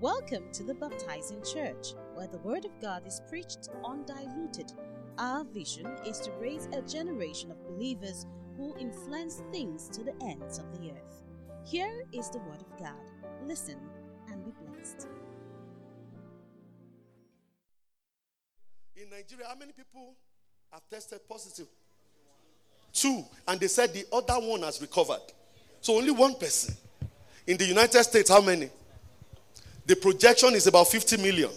Welcome to the Baptizing Church, where the Word of God is preached undiluted. Our vision is to raise a generation of believers who influence things to the ends of the earth. Here is the Word of God. Listen and be blessed. In Nigeria, how many people have tested positive? Two. And they said the other one has recovered. So only one person. In the United States, how many? The projection is about 50 million.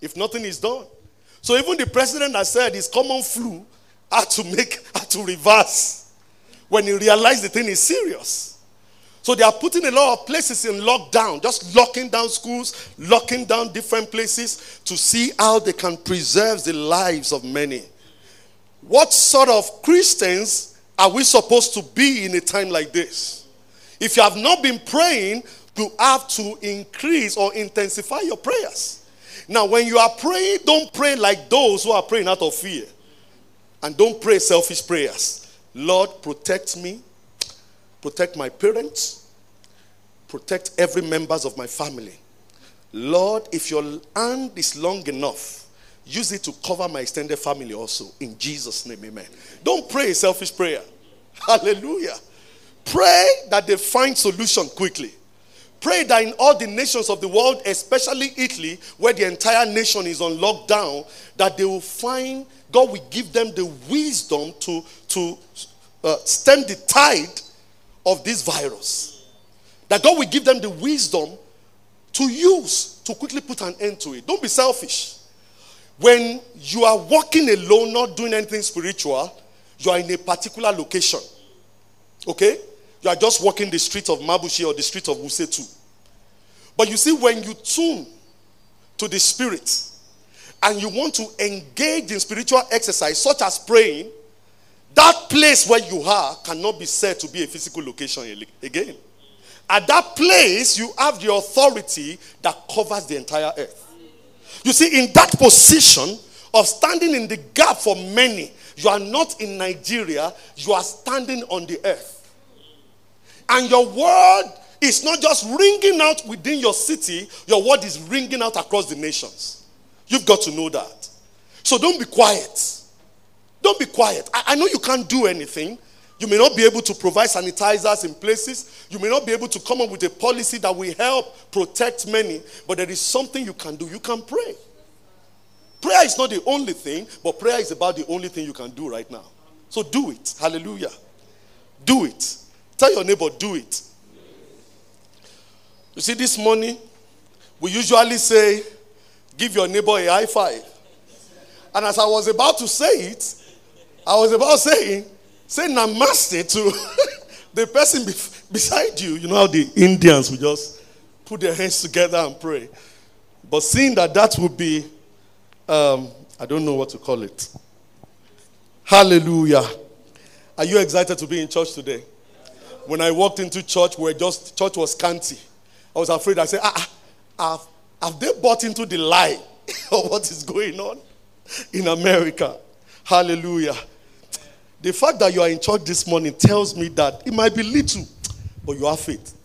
If nothing is done. So even the president has said his common flu had to make, had to reverse when he realized the thing is serious. So they are putting a lot of places in lockdown, just locking down schools, locking down different places to see how they can preserve the lives of many. What sort of Christians are we supposed to be in a time like this? If you have not been praying, you have to increase or intensify your prayers. Now, when you are praying, don't pray like those who are praying out of fear. And don't pray selfish prayers. Lord, protect me protect my parents, protect every members of my family. Lord, if your hand is long enough, use it to cover my extended family also. In Jesus' name, amen. Don't pray a selfish prayer. Hallelujah. Pray that they find solution quickly. Pray that in all the nations of the world, especially Italy, where the entire nation is on lockdown, that they will find, God will give them the wisdom to, to uh, stem the tide of this virus. That God will give them the wisdom to use to quickly put an end to it. Don't be selfish. When you are walking alone, not doing anything spiritual, you are in a particular location. Okay? You are just walking the street of Mabushi or the street of Wuse 2. But you see, when you tune to the spirit and you want to engage in spiritual exercise, such as praying, that place where you are cannot be said to be a physical location again. At that place, you have the authority that covers the entire earth. You see, in that position of standing in the gap for many, you are not in Nigeria, you are standing on the earth. And your word is not just ringing out within your city, your word is ringing out across the nations. You've got to know that. So don't be quiet. Don't be quiet. I, I know you can't do anything. You may not be able to provide sanitizers in places. You may not be able to come up with a policy that will help protect many. But there is something you can do. You can pray. Prayer is not the only thing, but prayer is about the only thing you can do right now. So do it. Hallelujah. Do it. Tell your neighbor, do it. You see, this morning, we usually say, give your neighbor a high five. And as I was about to say it, I was about saying, say namaste to the person beside you. You know how the Indians will just put their hands together and pray. But seeing that that would be, um, I don't know what to call it. Hallelujah. Are you excited to be in church today? When I walked into church, where just church was scanty. I was afraid. I said, ah, ah, have, have they bought into the lie of what is going on in America? Hallelujah. The fact that you are in church this morning tells me that it might be little, but you have faith.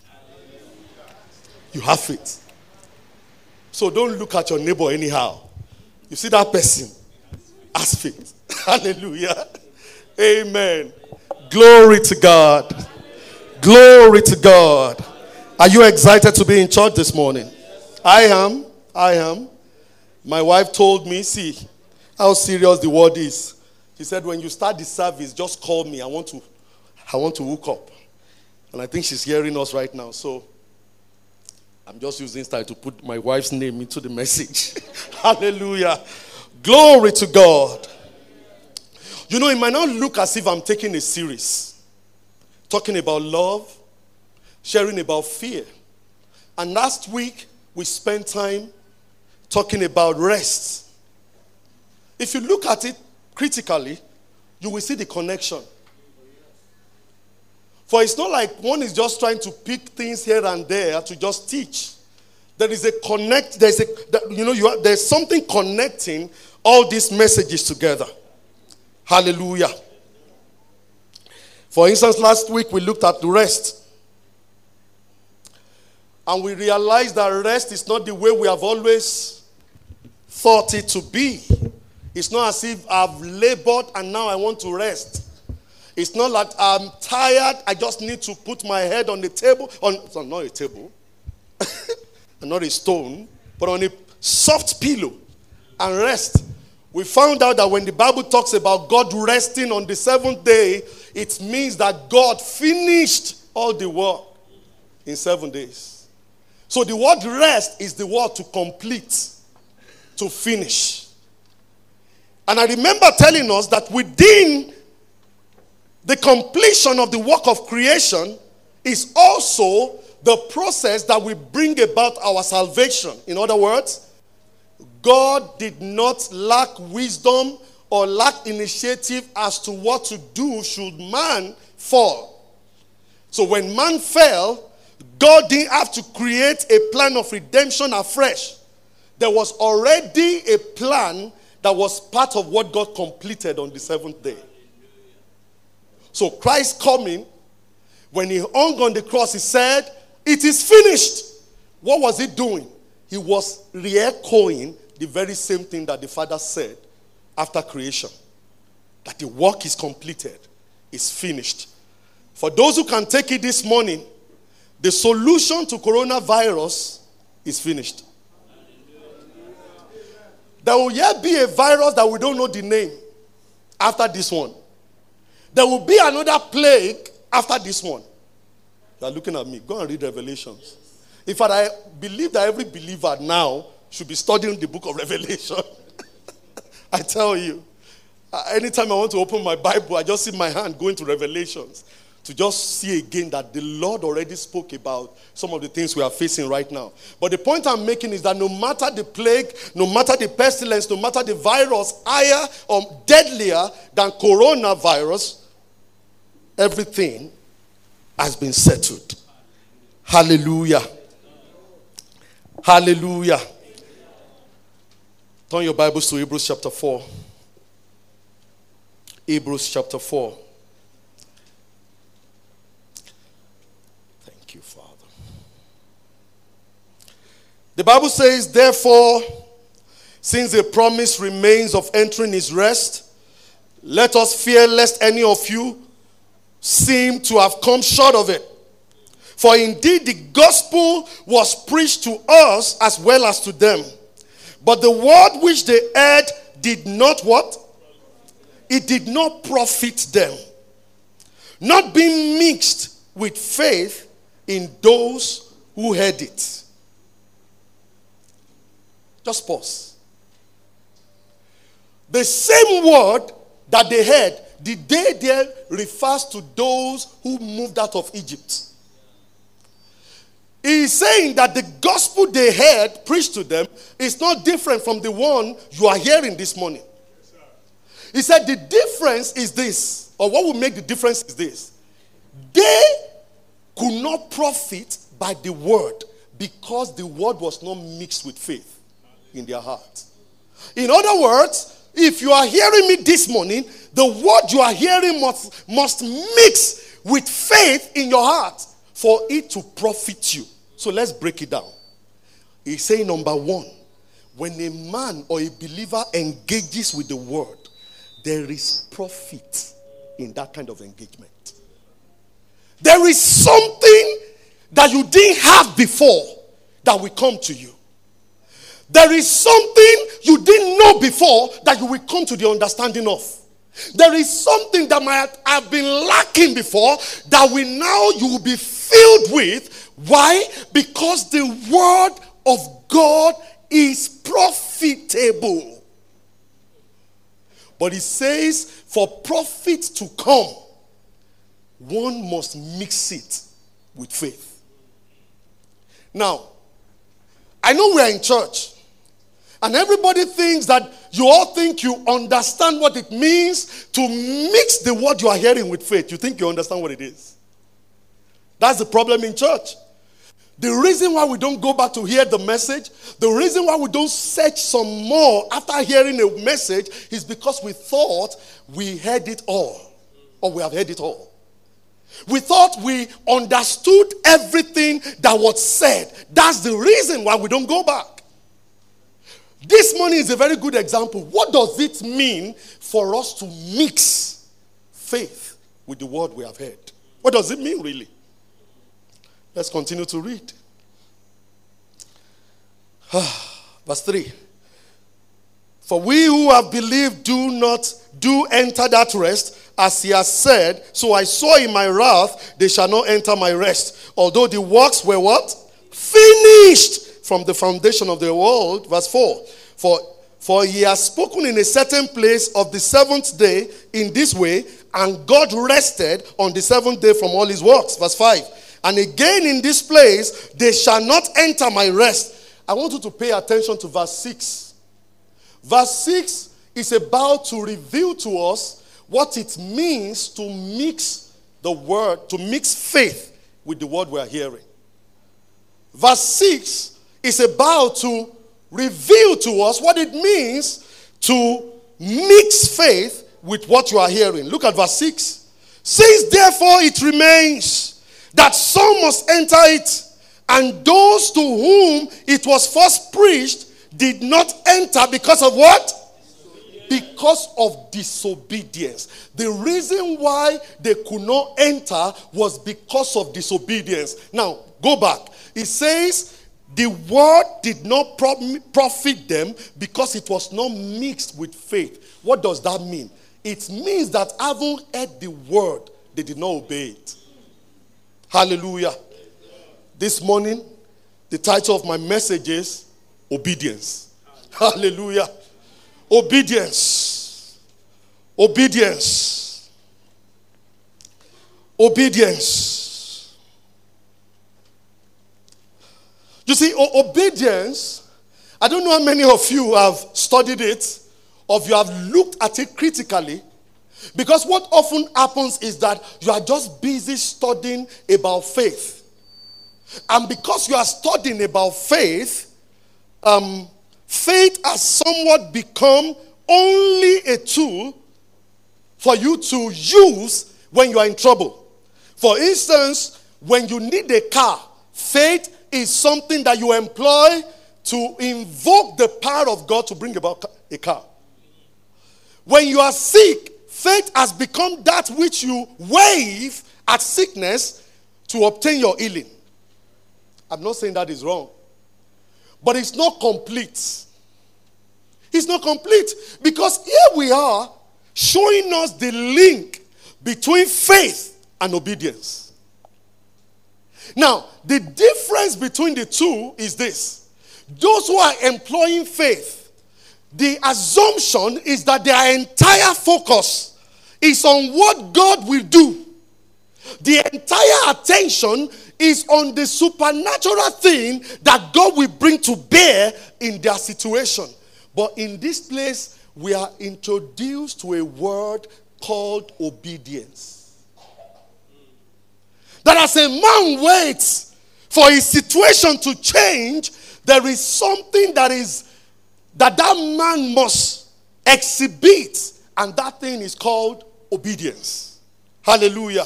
You have faith. So don't look at your neighbor anyhow. You see that person has faith. Hallelujah. Amen. Glory to God. Glory to God. Are you excited to be in church this morning? I am. I am. My wife told me, see how serious the word is. She said, when you start the service, just call me. I want to, I want to hook up. And I think she's hearing us right now. So I'm just using style to put my wife's name into the message. Hallelujah. Glory to God. You know, it might not look as if I'm taking a series, talking about love, sharing about fear. And last week, we spent time talking about rest. If you look at it critically, you will see the connection. For it's not like one is just trying to pick things here and there to just teach. There is a connect, there's a, you know, you are, there's something connecting all these messages together. Hallelujah. For instance, last week we looked at the rest. and we realized that rest is not the way we have always thought it to be. It's not as if I've labored and now I want to rest. It's not like I'm tired, I just need to put my head on the table, on so not a table, not a stone, but on a soft pillow and rest. We found out that when the Bible talks about God resting on the seventh day, it means that God finished all the work in seven days. So the word rest is the word to complete, to finish. And I remember telling us that within the completion of the work of creation is also the process that will bring about our salvation. In other words, God did not lack wisdom or lack initiative as to what to do should man fall. So when man fell, God didn't have to create a plan of redemption afresh. There was already a plan that was part of what God completed on the seventh day. So Christ coming, when he hung on the cross, he said, It is finished. What was he doing? He was re echoing the very same thing that the Father said after creation that the work is completed, is finished. For those who can take it this morning, the solution to coronavirus is finished. There will yet be a virus that we don't know the name after this one. There will be another plague after this one. You are looking at me. Go and read Revelations. In fact, I believe that every believer now should be studying the book of Revelation. I tell you. Anytime I want to open my Bible, I just see my hand going to Revelations to just see again that the Lord already spoke about some of the things we are facing right now. But the point I'm making is that no matter the plague, no matter the pestilence, no matter the virus higher or deadlier than coronavirus, everything has been settled. Hallelujah. Hallelujah. Turn your Bibles to Hebrews chapter 4. Hebrews chapter 4. Thank you, Father. The Bible says, therefore, since the promise remains of entering his rest, let us fear lest any of you seem to have come short of it. For indeed the gospel was preached to us as well as to them. But the word which they heard did not what? It did not profit them. Not being mixed with faith in those who heard it. Just pause. The same word that they heard, the day there refers to those who moved out of Egypt. He is saying that the gospel they heard preached to them is not different from the one you are hearing this morning. He said the difference is this, or what will make the difference is this. They could not profit by the word because the word was not mixed with faith in their heart. In other words, if you are hearing me this morning, the word you are hearing must, must mix with faith in your heart for it to profit you. So let's break it down. He's saying, number one, when a man or a believer engages with the word, there is profit in that kind of engagement. There is something that you didn't have before that will come to you. There is something you didn't know before that you will come to the understanding of. There is something that might have been lacking before that we now you will be filled with why? Because the word of God is profitable. But he says, for profit to come, one must mix it with faith. Now, I know we're in church, and everybody thinks that you all think you understand what it means to mix the word you are hearing with faith. You think you understand what it is. That's the problem in church. The reason why we don't go back to hear the message, the reason why we don't search some more after hearing a message is because we thought we heard it all or we have heard it all. We thought we understood everything that was said. That's the reason why we don't go back. This morning is a very good example. What does it mean for us to mix faith with the word we have heard? What does it mean, really? Let's continue to read. Verse 3 For we who have believed do not do enter that rest, as he has said, So I saw in my wrath, they shall not enter my rest. Although the works were what? Finished from the foundation of the world. Verse 4 For for he has spoken in a certain place of the seventh day in this way, and God rested on the seventh day from all his works. Verse 5. And again in this place, they shall not enter my rest. I want you to pay attention to verse 6. Verse 6 is about to reveal to us what it means to mix the word, to mix faith with the word we are hearing. Verse 6 is about to reveal to us what it means to mix faith with what you are hearing. Look at verse 6. Since therefore it remains that some must enter it, and those to whom it was first preached did not enter because of what? because of disobedience. The reason why they could not enter was because of disobedience. Now, go back. It says the word did not profit them because it was not mixed with faith. What does that mean? It means that having heard the word, they did not obey it. Hallelujah. This morning, the title of my message is Obedience. Hallelujah. Obedience. Obedience. Obedience. You see, obedience, I don't know how many of you have studied it, or you have looked at it critically. Because what often happens is that you are just busy studying about faith. And because you are studying about faith, um, faith has somewhat become only a tool for you to use when you are in trouble. For instance, when you need a car, faith is something that you employ to invoke the power of God to bring about a car. When you are sick, faith has become that which you wave at sickness to obtain your healing. I'm not saying that is wrong. But it's not complete. It's not complete because here we are showing us the link between faith and obedience. Now, the difference between the two is this those who are employing faith, the assumption is that their entire focus is on what God will do. The entire attention is on the supernatural thing that God will bring to bear in their situation. But in this place, we are introduced to a word called obedience. That as a man waits for his situation to change, there is something that is that that man must exhibit, and that thing is called obedience. Hallelujah.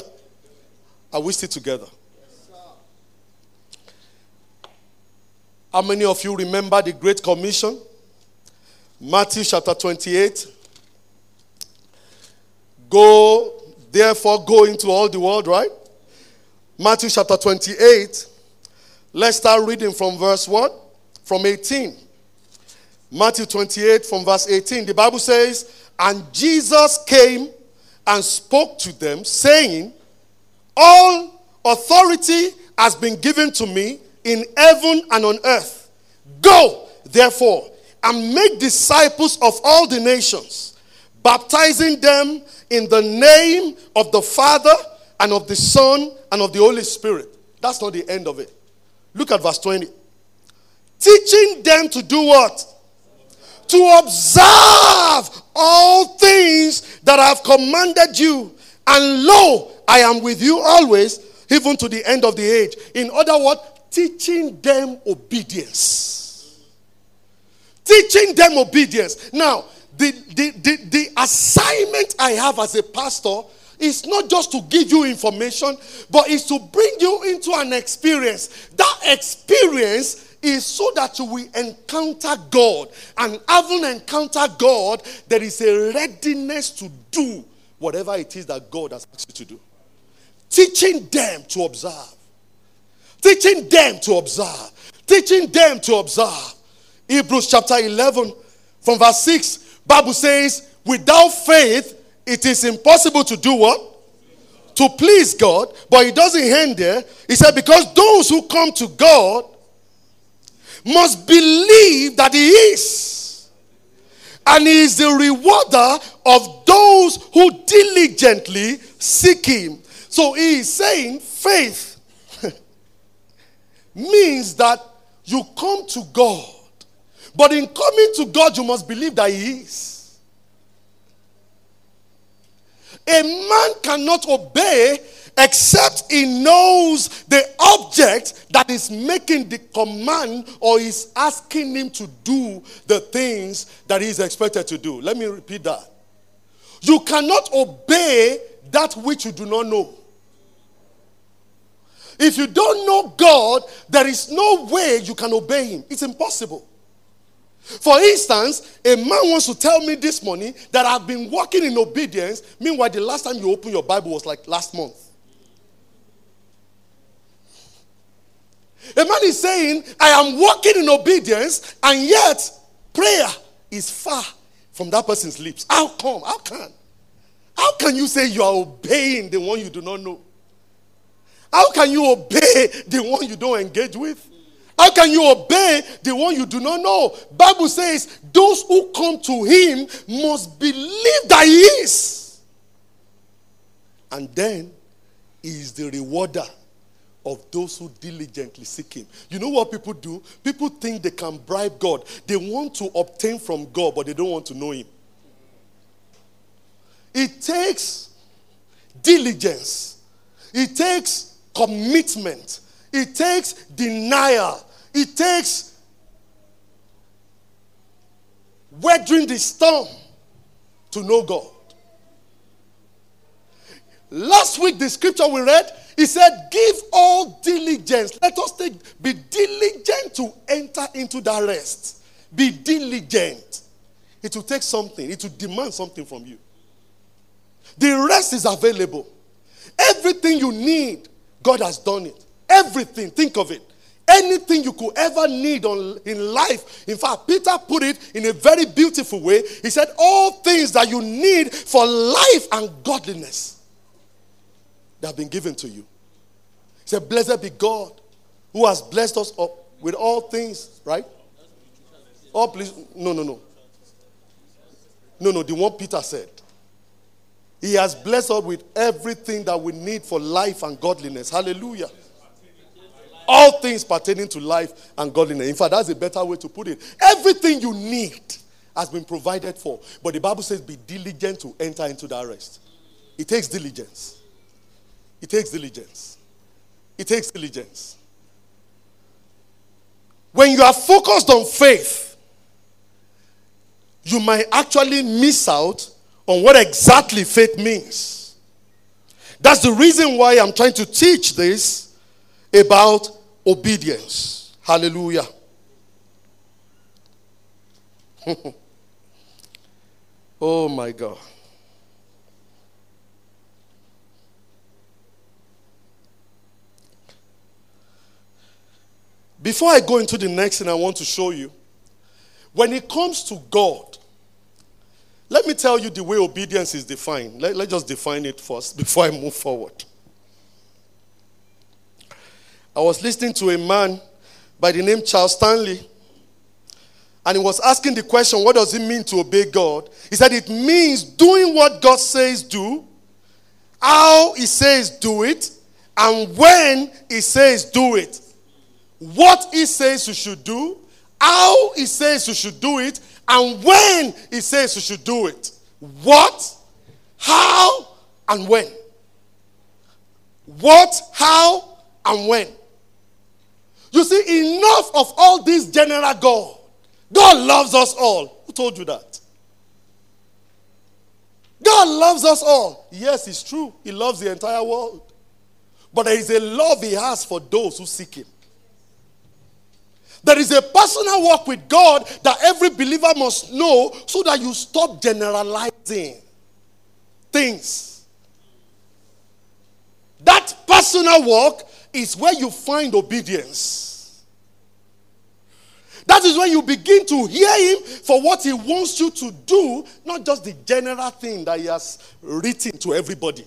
Are we still together? How many of you remember the Great Commission? Matthew chapter 28. Go, therefore, go into all the world, right? Matthew chapter 28. Let's start reading from verse what? From 18. Matthew 28 from verse 18. The Bible says, And Jesus came and spoke to them, saying, All authority has been given to me in heaven and on earth. Go, therefore, and make disciples of all the nations, baptizing them in the name of the Father and of the Son and of the Holy Spirit. That's not the end of it. Look at verse 20. Teaching them to do what? To observe all things that I have commanded you. And lo, I am with you always, even to the end of the age. In other words, teaching them obedience. Teaching them obedience. Now, the, the, the, the assignment I have as a pastor is not just to give you information, but it's to bring you into an experience. That experience is so that you will encounter God. And having encountered God, there is a readiness to do whatever it is that God has asked you to do. Teaching them to observe. Teaching them to observe. Teaching them to observe. Hebrews chapter 11 from verse 6, Bible says, without faith, it is impossible to do what? To please God. But it doesn't end there. He said, because those who come to God must believe that He is. And He is the rewarder of those who diligently seek Him. So He is saying faith means that you come to God. But in coming to God, you must believe that He is. A man cannot obey except he knows the object that is making the command or is asking him to do the things that he is expected to do. Let me repeat that. You cannot obey that which you do not know. If you don't know God, there is no way you can obey him. It's impossible. For instance, a man wants to tell me this morning that I've been walking in obedience. Meanwhile, the last time you opened your Bible was like last month. A man is saying, I am walking in obedience, and yet prayer is far from that person's lips. How come? How can? How can you say you are obeying the one you do not know? How can you obey the one you don't engage with? How can you obey the one you do not know? Bible says those who come to him must believe that he is. And then he is the rewarder of those who diligently seek him. You know what people do? People think they can bribe God. They want to obtain from God, but they don't want to know him. It takes diligence. It takes commitment. It takes denial. It takes weathering the storm to know God. Last week, the scripture we read, he said, Give all diligence. Let us take, be diligent to enter into that rest. Be diligent. It will take something, it will demand something from you. The rest is available. Everything you need, God has done it. Everything, think of it. Anything you could ever need on, in life. In fact, Peter put it in a very beautiful way. He said, All things that you need for life and godliness that have been given to you. He said, Blessed be God who has blessed us up with all things, right? Oh, please. No, no, no. No, no, the one Peter said. He has blessed us with everything that we need for life and godliness. Hallelujah. All things pertaining to life and godliness. In fact, that's a better way to put it. Everything you need has been provided for. But the Bible says, be diligent to enter into that rest. It takes diligence. It takes diligence. It takes diligence. When you are focused on faith, you might actually miss out on what exactly faith means. That's the reason why I'm trying to teach this about obedience. Hallelujah. oh my God. Before I go into the next thing I want to show you, when it comes to God, let me tell you the way obedience is defined. Let, let's just define it first before I move forward. I was listening to a man by the name Charles Stanley, and he was asking the question, What does it mean to obey God? He said, It means doing what God says do, how He says do it, and when He says do it. What He says you should do, how He says you should do it, and when He says you should do it. What, how, and when. What, how, and when. You see, enough of all this general God. God loves us all. Who told you that? God loves us all. Yes, it's true. He loves the entire world. But there is a love He has for those who seek Him. There is a personal walk with God that every believer must know so that you stop generalizing things. That personal walk is where you find obedience. That is when you begin to hear Him for what He wants you to do, not just the general thing that He has written to everybody.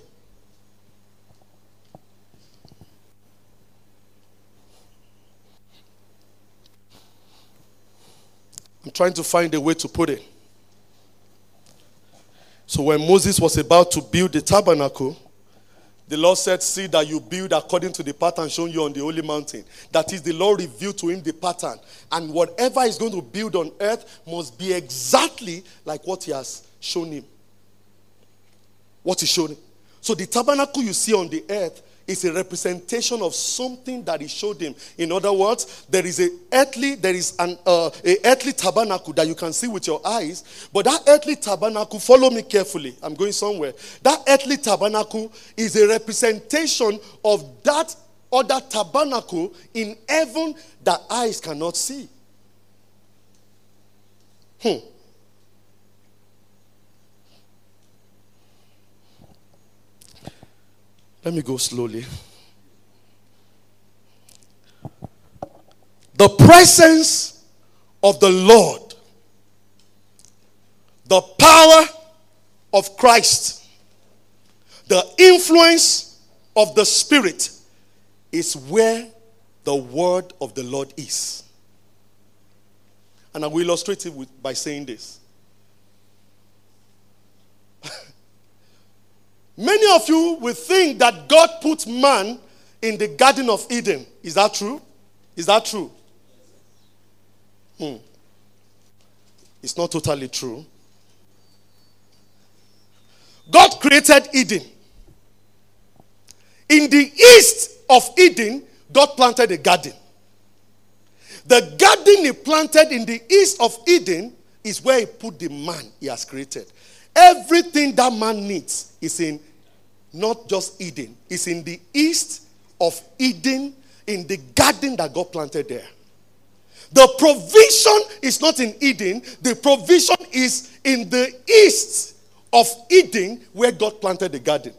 I'm trying to find a way to put it. So when Moses was about to build the tabernacle, the Lord said, See that you build according to the pattern shown you on the holy mountain. That is, the Lord revealed to him the pattern. And whatever he's going to build on earth must be exactly like what he has shown him. What he showed him. So the tabernacle you see on the earth is a representation of something that he showed him. In other words, there is a earthly, there is an uh, a earthly tabernacle that you can see with your eyes. But that earthly tabernacle, follow me carefully. I'm going somewhere. That earthly tabernacle is a representation of that other tabernacle in heaven that eyes cannot see. Hmm. Let me go slowly. The presence of the Lord, the power of Christ, the influence of the Spirit is where the word of the Lord is. And I will illustrate it with, by saying this. Many of you will think that God put man in the Garden of Eden. Is that true? Is that true? Hmm. It's not totally true. God created Eden. In the east of Eden, God planted a garden. The garden he planted in the east of Eden is where he put the man he has created. Everything that man needs is in not just Eden, it's in the east of Eden, in the garden that God planted there. The provision is not in Eden, the provision is in the east of Eden where God planted the garden.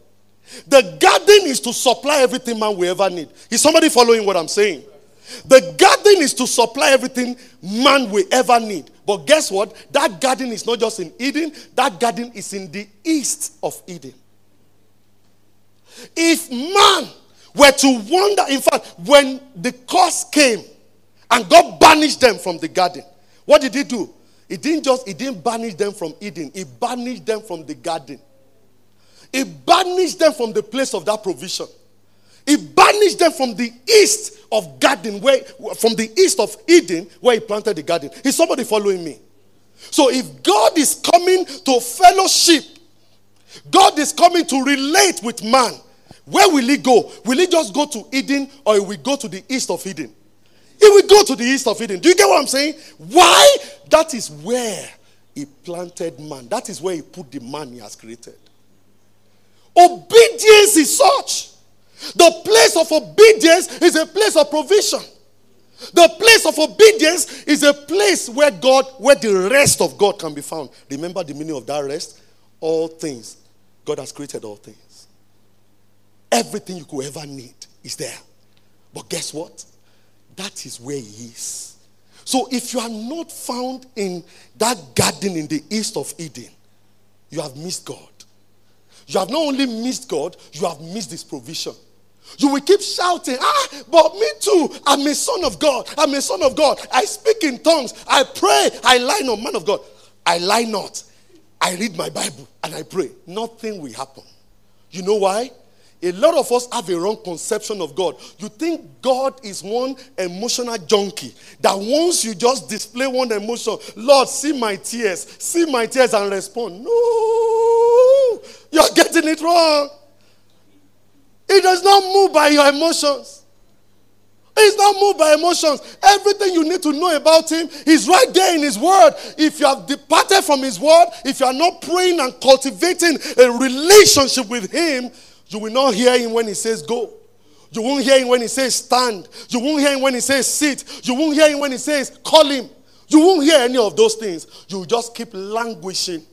The garden is to supply everything man will ever need. Is somebody following what I'm saying? The garden is to supply everything man will ever need. But guess what? That garden is not just in Eden, that garden is in the east of Eden. If man were to wonder, in fact, when the curse came and God banished them from the garden, what did he do? He didn't just, he didn't banish them from Eden, he banished them from the garden. He banished them from the place of that provision. He banished them from the east of garden, where from the east of Eden, where he planted the garden. Is somebody following me? So if God is coming to fellowship, God is coming to relate with man. Where will he go? Will he just go to Eden or will he go to the east of Eden? He will go to the east of Eden. Do you get what I'm saying? Why? That is where he planted man. That is where he put the man he has created. Obedience is such the place of obedience is a place of provision. The place of obedience is a place where God, where the rest of God can be found. Remember the meaning of that rest? All things. God has created all things. Everything you could ever need is there. But guess what? That is where He is. So if you are not found in that garden in the east of Eden, you have missed God. You have not only missed God, you have missed His provision. You will keep shouting, ah, but me too. I'm a son of God. I'm a son of God. I speak in tongues. I pray. I lie not, man of God. I lie not. I read my Bible and I pray. Nothing will happen. You know why? A lot of us have a wrong conception of God. You think God is one emotional junkie that once you just display one emotion, Lord, see my tears, see my tears and respond. No, you're getting it wrong. It does not move by your emotions. He's not moved by emotions. Everything you need to know about him is right there in his word. If you have departed from his word, if you are not praying and cultivating a relationship with him, you will not hear him when he says go. You won't hear him when he says stand. You won't hear him when he says sit. You won't hear him when he says call him. You won't hear any of those things. You just keep languishing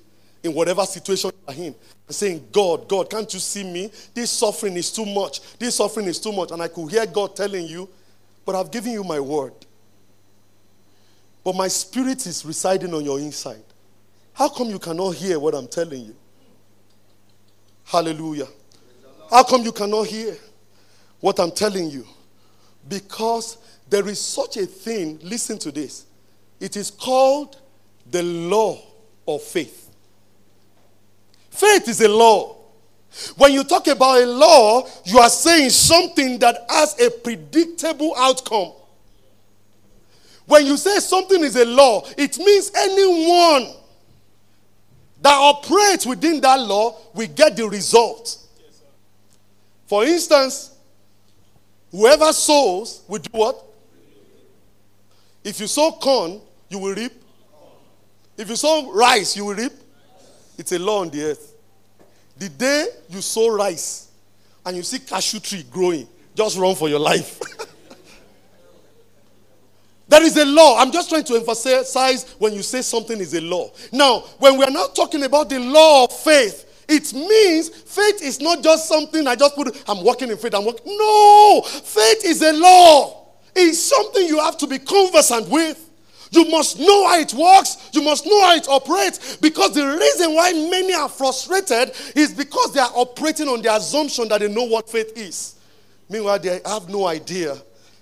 in whatever situation you're in and saying, God, God, can't you see me? This suffering is too much. This suffering is too much. And I could hear God telling you, but I've given you my word. But my spirit is residing on your inside. How come you cannot hear what I'm telling you? Hallelujah. How come you cannot hear what I'm telling you? Because there is such a thing, listen to this. It is called the law of faith. Faith is a law. When you talk about a law, you are saying something that has a predictable outcome. When you say something is a law, it means anyone that operates within that law will get the result. For instance, whoever sows will do what? If you sow corn, you will reap. If you sow rice, you will reap. It's a law on the earth. The day you sow rice and you see cashew tree growing, just run for your life. there is a law. I'm just trying to emphasize when you say something is a law. Now, when we are not talking about the law of faith, it means faith is not just something I just put, I'm walking in faith, I'm walking. No! Faith is a law. It's something you have to be conversant with. You must know how it works. You must know how it operates. Because the reason why many are frustrated is because they are operating on the assumption that they know what faith is. Meanwhile, they have no idea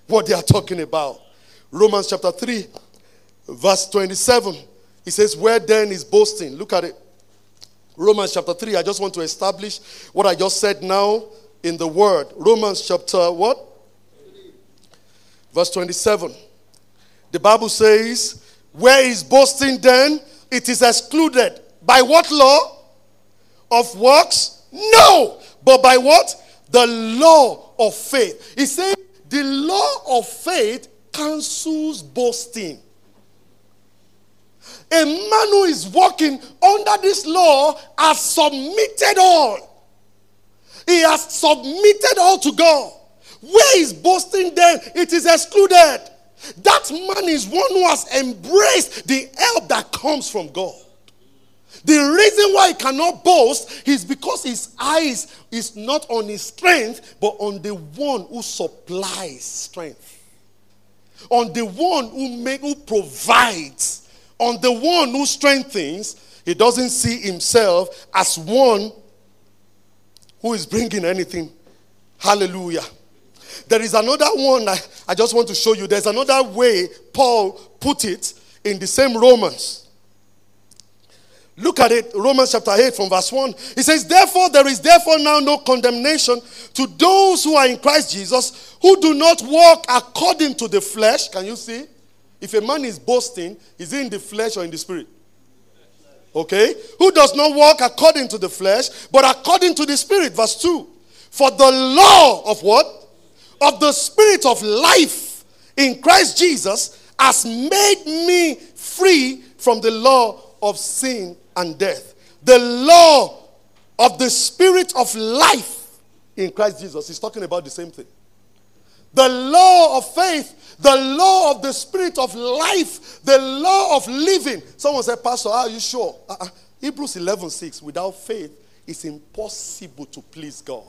what they are talking about. Romans chapter 3, verse 27. He says, Where then is boasting? Look at it. Romans chapter 3. I just want to establish what I just said now in the word. Romans chapter what? Verse 27. The Bible says, Where is boasting then? It is excluded. By what law? Of works? No. But by what? The law of faith. He said, The law of faith cancels boasting. A man who is walking under this law has submitted all. He has submitted all to God. Where is boasting then? It is excluded. That man is one who has embraced the help that comes from God. The reason why he cannot boast is because his eyes is not on his strength, but on the one who supplies strength. On the one who make who provides. On the one who strengthens. He doesn't see himself as one who is bringing anything. Hallelujah. There is another one I, I just want to show you. There's another way Paul put it in the same Romans. Look at it, Romans chapter 8 from verse 1. He says, Therefore, there is therefore now no condemnation to those who are in Christ Jesus, who do not walk according to the flesh. Can you see? If a man is boasting, is he in the flesh or in the spirit? Okay? Who does not walk according to the flesh, but according to the spirit. Verse 2. For the law of what? Of the Spirit of life in Christ Jesus has made me free from the law of sin and death. The law of the Spirit of life in Christ Jesus is talking about the same thing. The law of faith, the law of the Spirit of life, the law of living. Someone said, Pastor, are you sure? Uh-uh. Hebrews 11 6, without faith, it's impossible to please God.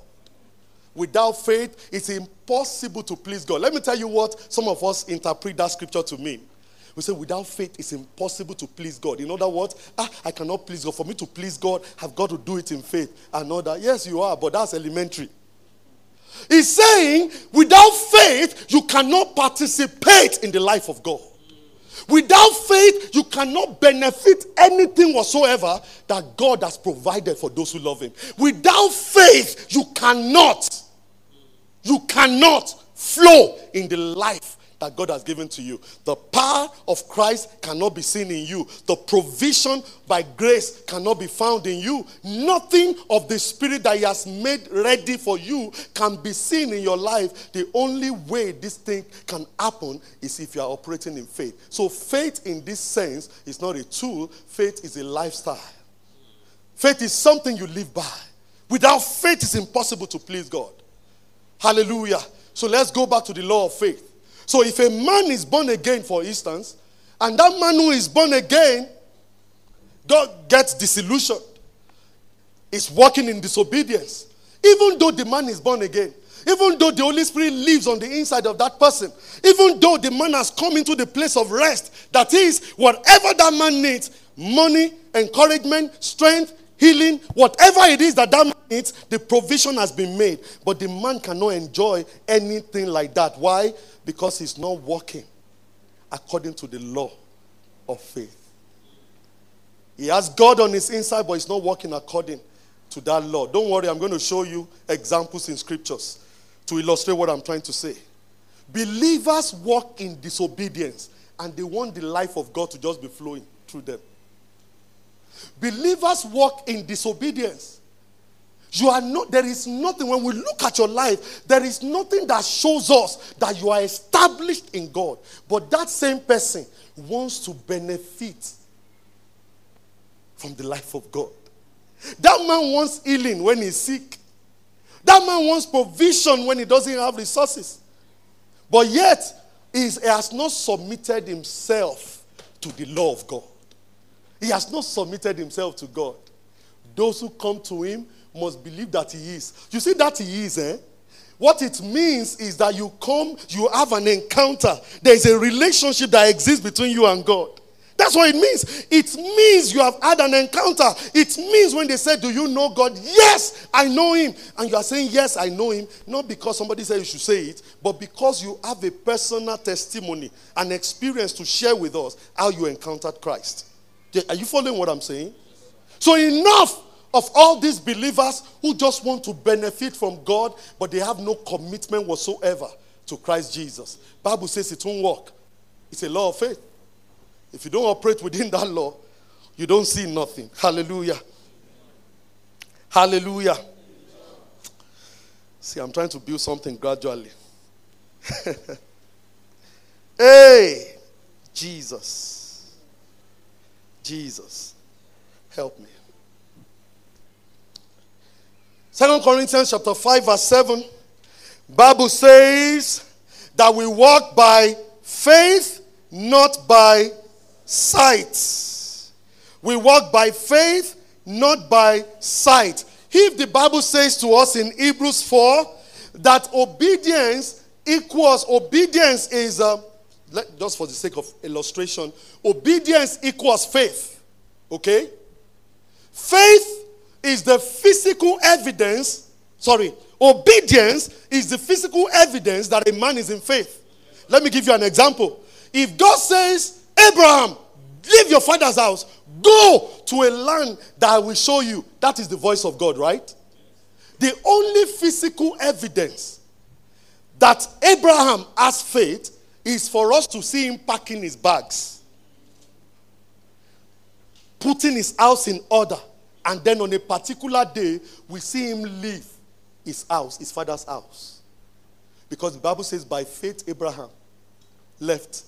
Without faith, it's impossible to please God. Let me tell you what some of us interpret that scripture to mean. We say, without faith, it's impossible to please God. In other words, ah, I cannot please God. For me to please God, I've got to do it in faith. I know that. Yes, you are, but that's elementary. He's saying, without faith, you cannot participate in the life of God. Without faith, you cannot benefit anything whatsoever that God has provided for those who love Him. Without faith, you cannot you cannot flow in the life that God has given to you. The power of Christ cannot be seen in you. The provision by grace cannot be found in you. Nothing of the Spirit that He has made ready for you can be seen in your life. The only way this thing can happen is if you are operating in faith. So, faith in this sense is not a tool, faith is a lifestyle. Faith is something you live by. Without faith, it's impossible to please God. Hallelujah. So let's go back to the law of faith. So if a man is born again, for instance, and that man who is born again, God gets disillusioned, is walking in disobedience, even though the man is born again, even though the Holy Spirit lives on the inside of that person, even though the man has come into the place of rest, that is, whatever that man needs money, encouragement, strength, healing, whatever it is that that man needs, the provision has been made. But the man cannot enjoy anything like that. Why? Because he's not walking according to the law of faith. He has God on his inside, but he's not walking according to that law. Don't worry, I'm going to show you examples in scriptures to illustrate what I'm trying to say. Believers walk in disobedience and they want the life of God to just be flowing through them. Believers walk in disobedience. You are not, there is nothing, when we look at your life, there is nothing that shows us that you are established in God. But that same person wants to benefit from the life of God. That man wants healing when he's sick. That man wants provision when he doesn't have resources. But yet, he has not submitted himself to the law of God. He has not submitted himself to God. Those who come to him must believe that he is. You see that he is, eh? What it means is that you come, you have an encounter. There is a relationship that exists between you and God. That's what it means. It means you have had an encounter. It means when they say, Do you know God? Yes, I know Him. And you are saying, Yes, I know Him. Not because somebody said you should say it, but because you have a personal testimony, an experience to share with us how you encountered Christ. Are you following what I'm saying? So, enough of all these believers who just want to benefit from God, but they have no commitment whatsoever to Christ Jesus. Bible says it won't work. It's a law of faith. If you don't operate within that law, you don't see nothing. Hallelujah. Hallelujah. See, I'm trying to build something gradually. hey, Jesus. Jesus, help me. Second Corinthians chapter 5 verse 7 Bible says that we walk by faith not by sight. We walk by faith not by sight. If the Bible says to us in Hebrews 4 that obedience equals obedience is uh, let, just for the sake of illustration, obedience equals faith. Okay? Faith is the physical evidence, sorry, obedience is the physical evidence that a man is in faith. Let me give you an example. If God says, Abraham, leave your father's house, go to a land that I will show you, that is the voice of God, right? The only physical evidence that Abraham has faith is for us to see him packing his bags, putting his house in order, and then on a particular day, we see him leave his house, his father's house. Because the Bible says, by faith, Abraham left.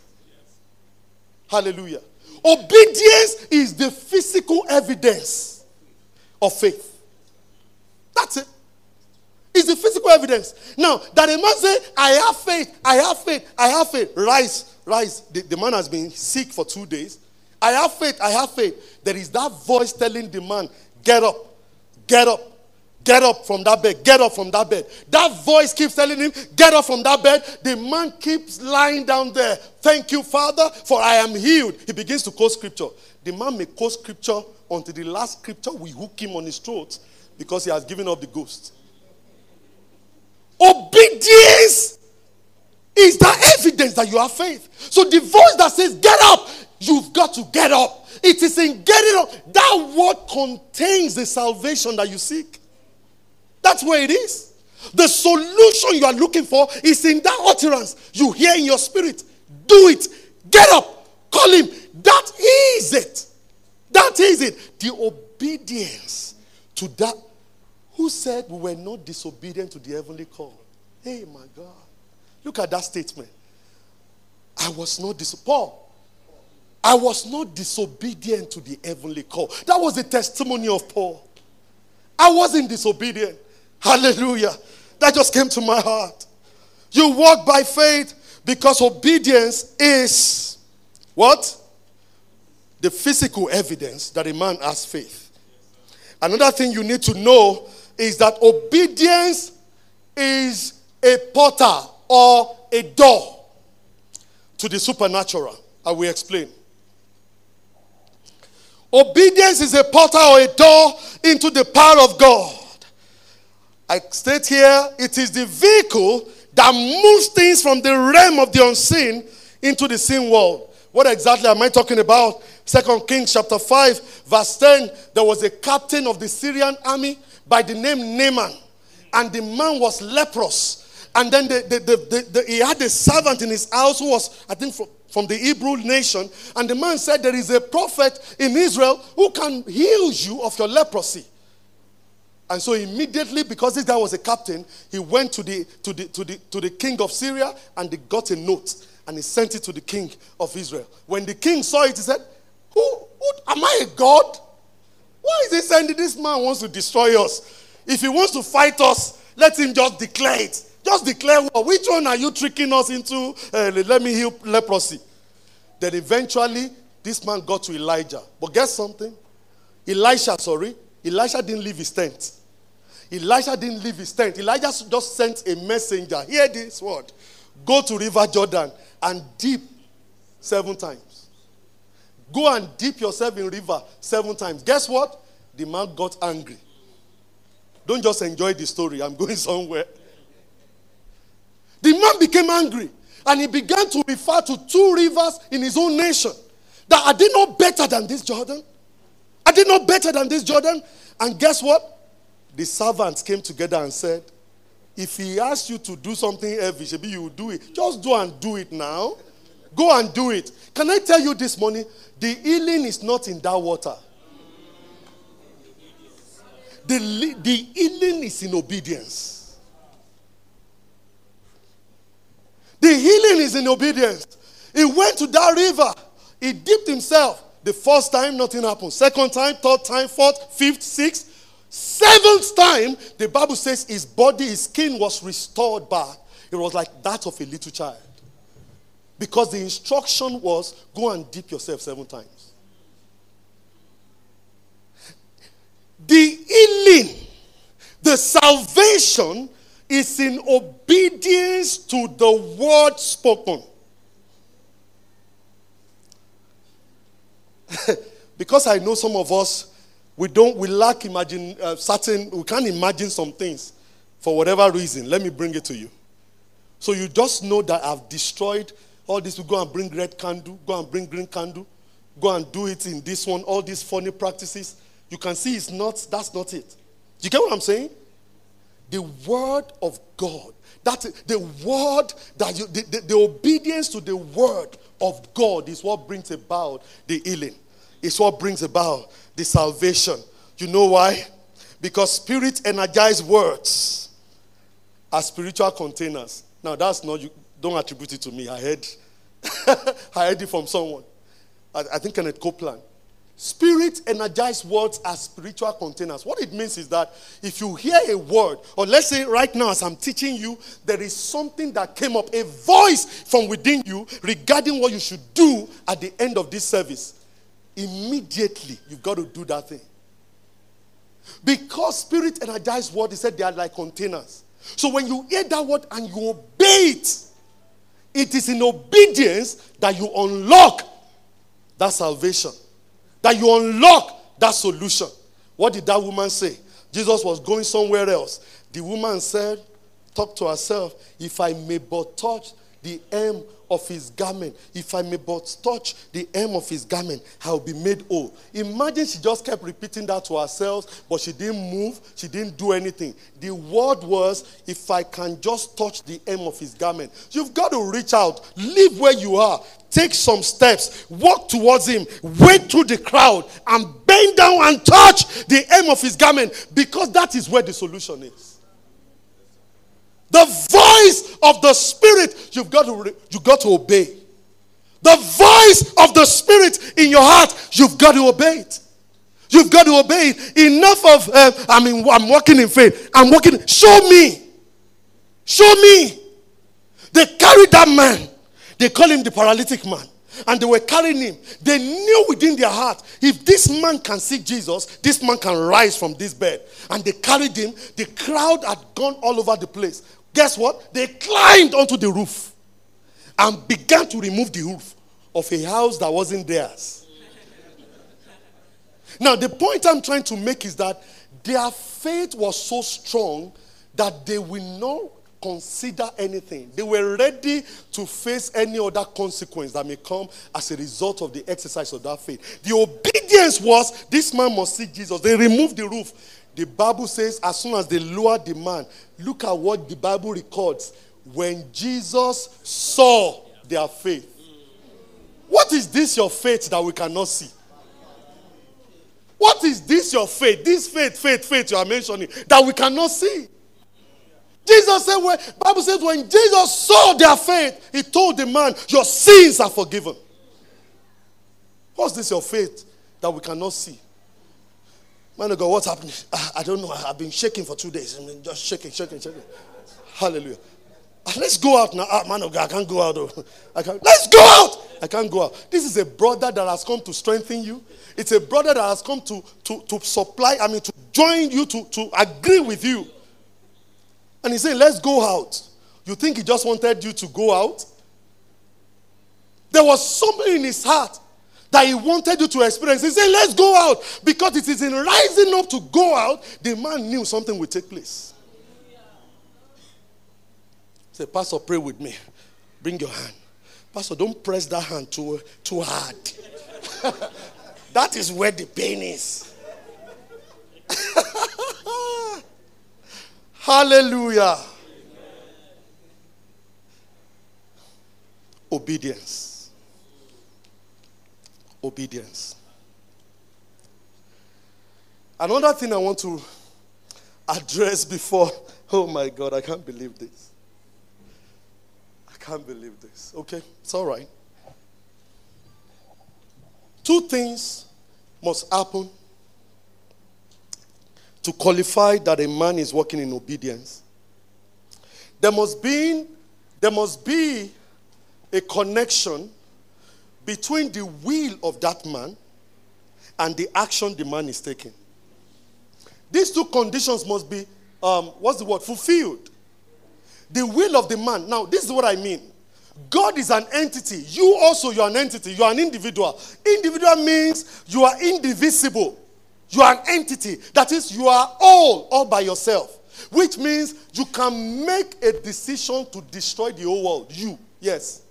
Hallelujah. Obedience is the physical evidence of faith. That's it. It's the physical evidence. Now, that a man say, I have faith, I have faith, I have faith. Rise, rise. The, the man has been sick for two days. I have faith, I have faith. There is that voice telling the man, get up, get up, get up from that bed, get up from that bed. That voice keeps telling him, get up from that bed. The man keeps lying down there. Thank you, Father, for I am healed. He begins to quote scripture. The man may quote scripture until the last scripture we hook him on his throat because he has given up the ghost. Obedience is the evidence that you have faith. So the voice that says, Get up, you've got to get up. It is in getting up. That word contains the salvation that you seek. That's where it is. The solution you are looking for is in that utterance you hear in your spirit. Do it. Get up. Call him. That is it. That is it. The obedience to that. Who said we were not disobedient to the heavenly call? Hey, my God. Look at that statement. I was not dis- Paul. I was not disobedient to the heavenly call. That was the testimony of Paul. I wasn't disobedient. Hallelujah. That just came to my heart. You walk by faith because obedience is what? The physical evidence that a man has faith. Another thing you need to know is that obedience is a portal or a door to the supernatural. I will explain. Obedience is a portal or a door into the power of God. I state here, it is the vehicle that moves things from the realm of the unseen into the seen world. What exactly am I talking about? Second Kings chapter 5, verse 10. There was a captain of the Syrian army by the name Naaman, and the man was leprous. And then the, the, the, he had a servant in his house who was, I think, from, from the Hebrew nation. And the man said, There is a prophet in Israel who can heal you of your leprosy. And so immediately, because this guy was a captain, he went to the, to the, to the, to the king of Syria and he got a note and he sent it to the king of Israel. When the king saw it, he said, Who, who am I a god? This man wants to destroy us? If he wants to fight us, let him just declare it. Just declare war. Which one are you tricking us into? Uh, let me heal leprosy. Then eventually, this man got to Elijah. But guess something? Elisha, sorry, Elisha didn't leave his tent. Elisha didn't leave his tent. Elijah just sent a messenger. Hear this word. Go to River Jordan and dip seven times. Go and dip yourself in river seven times. Guess what? The man got angry. Don't just enjoy the story. I'm going somewhere. The man became angry and he began to refer to two rivers in his own nation. That are they not better than this Jordan? Are they not better than this Jordan? And guess what? The servants came together and said, If he asks you to do something heavy, maybe you will do it. Just do and do it now. Go and do it. Can I tell you this morning? The healing is not in that water. The, the healing is in obedience. The healing is in obedience. He went to that river. He dipped himself. The first time, nothing happened. Second time, third time, fourth, fifth, sixth. Seventh time, the Bible says his body, his skin was restored back. It was like that of a little child. Because the instruction was go and dip yourself seven times. The healing, the salvation is in obedience to the word spoken. because I know some of us, we don't, we lack imagine uh, certain, we can't imagine some things for whatever reason. Let me bring it to you. So you just know that I've destroyed all this. We go and bring red candle, go and bring green candle, go and do it in this one, all these funny practices. You can see it's not, that's not it. You get what I'm saying? The word of God. That the word that you, the, the, the obedience to the word of God is what brings about the healing. It's what brings about the salvation. You know why? Because spirit energized words are spiritual containers. Now that's not you don't attribute it to me. I heard I heard it from someone. I, I think Kenneth Copeland. Spirit energized words are spiritual containers. What it means is that if you hear a word, or let's say right now as I'm teaching you, there is something that came up, a voice from within you regarding what you should do at the end of this service. Immediately, you've got to do that thing. Because spirit energized word, he said they are like containers. So when you hear that word and you obey it, it is in obedience that you unlock that salvation that you unlock that solution. What did that woman say? Jesus was going somewhere else. The woman said, Talk to herself, if I may but touch the hem of his garment. If I may but touch the hem of his garment, I will be made whole. Imagine she just kept repeating that to herself, but she didn't move, she didn't do anything. The word was, if I can just touch the hem of his garment. You've got to reach out, live where you are, take some steps, walk towards him, wait through the crowd, and bend down and touch the hem of his garment because that is where the solution is. The voice of the Spirit, you've got to, you've got to obey. The voice of the Spirit in your heart, you've got to obey it. You've got to obey it. Enough of, uh, I mean, I'm walking in faith. I'm walking. Show me. Show me. They carried that man. They call him the paralytic man. And they were carrying him. They knew within their heart, if this man can see Jesus, this man can rise from this bed. And they carried him. The crowd had gone all over the place. Guess what? They climbed onto the roof and began to remove the roof of a house that wasn't theirs. now, the point I'm trying to make is that their faith was so strong that they will not consider anything. They were ready to face any other consequence that may come as a result of the exercise of that faith. The obedience was this man must see Jesus. They removed the roof. The Bible says, as soon as they lowered the man, look at what the Bible records. When Jesus saw their faith. What is this your faith that we cannot see? What is this your faith? This faith, faith, faith you are mentioning that we cannot see. Jesus said, when, Bible says, when Jesus saw their faith, he told the man, Your sins are forgiven. What's this your faith that we cannot see? Man of God, what's happening? I, I don't know. I've been shaking for two days. I mean, just shaking, shaking, shaking. Hallelujah. Ah, let's go out now. Ah, man of God, I can't go out. Though. I can't. Let's go out. I can't go out. This is a brother that has come to strengthen you. It's a brother that has come to, to, to supply, I mean, to join you, to, to agree with you. And he said, Let's go out. You think he just wanted you to go out? There was something in his heart that he wanted you to experience. He said, Let's go out. Because it is in rising up to go out, the man knew something would take place. Say, Pastor, pray with me. Bring your hand. Pastor, don't press that hand too, too hard. that is where the pain is. Hallelujah. Obedience obedience. Another thing I want to address before, oh my God, I can't believe this. I can't believe this. Okay, it's all right. Two things must happen to qualify that a man is walking in obedience. There must be, there must be a connection between the will of that man and the action the man is taking. These two conditions must be, um, what's the word, fulfilled. The will of the man. Now, this is what I mean. God is an entity. You also, you're an entity. You're an individual. Individual means you are indivisible. You are an entity. That is, you are all, all by yourself. Which means you can make a decision to destroy the whole world. You, yes.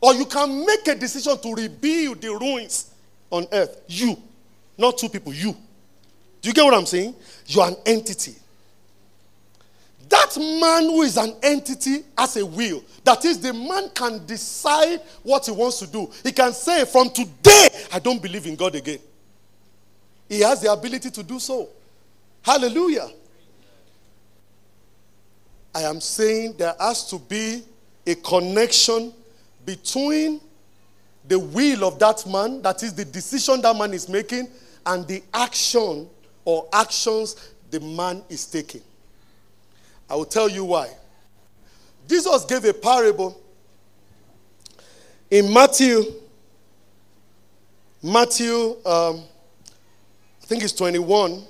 Or you can make a decision to rebuild the ruins on earth. You, not two people, you. Do you get what I'm saying? You're an entity. That man who is an entity has a will. That is, the man can decide what he wants to do. He can say, From today, I don't believe in God again. He has the ability to do so. Hallelujah. I am saying there has to be a connection between the will of that man, that is the decision that man is making, and the action or actions the man is taking. I will tell you why. Jesus gave a parable in Matthew, Matthew, um, think it's 21.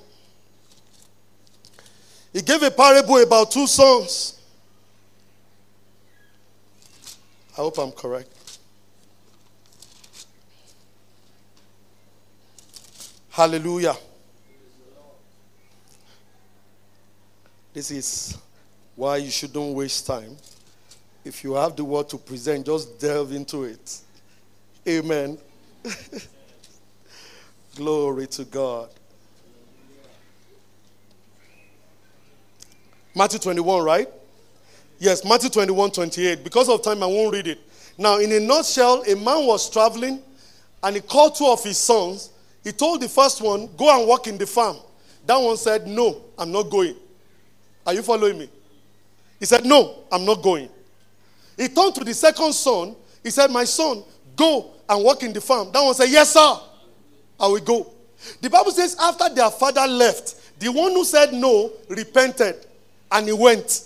He gave a parable about two sons. I hope I'm correct. Hallelujah. This is why you shouldn't waste time If you have the word to present, just delve into it. Amen. Glory to God. Matthew 21, right? Yes, Matthew 21, 28. Because of time, I won't read it. Now, in a nutshell, a man was traveling and he called two of his sons. He told the first one, Go and work in the farm. That one said, No, I'm not going. Are you following me? He said, No, I'm not going. He turned to the second son. He said, My son, go and work in the farm. That one said, Yes, sir, I will go. The Bible says, after their father left, the one who said no repented and he went.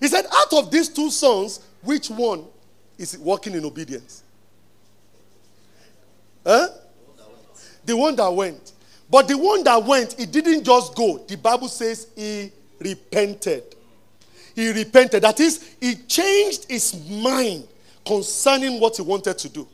He said, Out of these two sons, which one is walking in obedience? Huh? The one that went. But the one that went, he didn't just go. The Bible says he repented. He repented. That is, he changed his mind concerning what he wanted to do.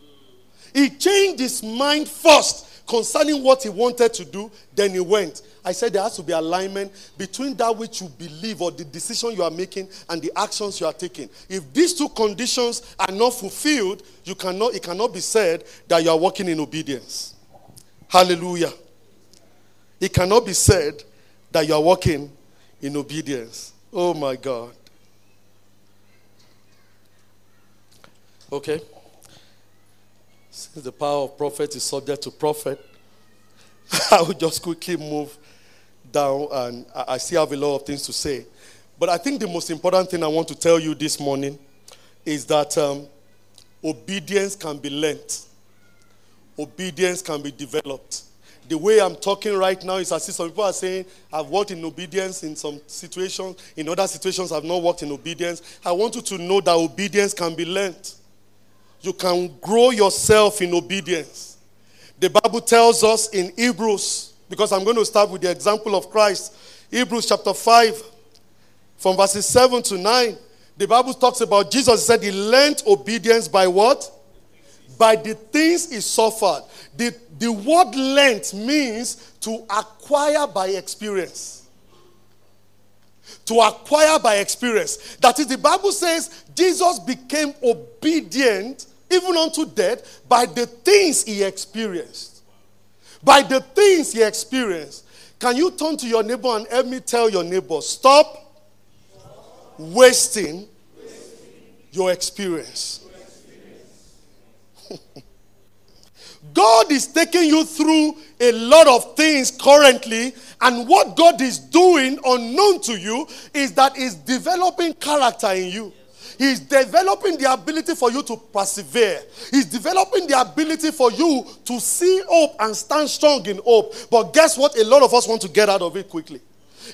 He changed his mind first concerning what he wanted to do, then he went. I said there has to be alignment between that which you believe or the decision you are making and the actions you are taking. If these two conditions are not fulfilled, you cannot, it cannot be said that you are walking in obedience. Hallelujah. It cannot be said that you are walking in obedience. Oh my God. Okay. Since the power of prophet is subject to prophet, I will just quickly move down and I still have a lot of things to say. But I think the most important thing I want to tell you this morning is that um, obedience can be learnt, obedience can be developed. The way I'm talking right now is as if some people are saying, I've worked in obedience in some situations, in other situations, I've not worked in obedience. I want you to know that obedience can be learnt. You can grow yourself in obedience. The Bible tells us in Hebrews because I'm going to start with the example of Christ. Hebrews chapter 5, from verses 7 to 9. The Bible talks about Jesus said he learned obedience by what? By the things he suffered. The, the word learned means to acquire by experience. To acquire by experience. That is, the Bible says Jesus became obedient even unto death by the things he experienced by the things he experienced. Can you turn to your neighbor and help me tell your neighbor, stop wasting your experience? God is taking you through a lot of things currently, and what God is doing unknown to you is that He's developing character in you. He's developing the ability for you to persevere. He's developing the ability for you to see hope and stand strong in hope. But guess what? A lot of us want to get out of it quickly.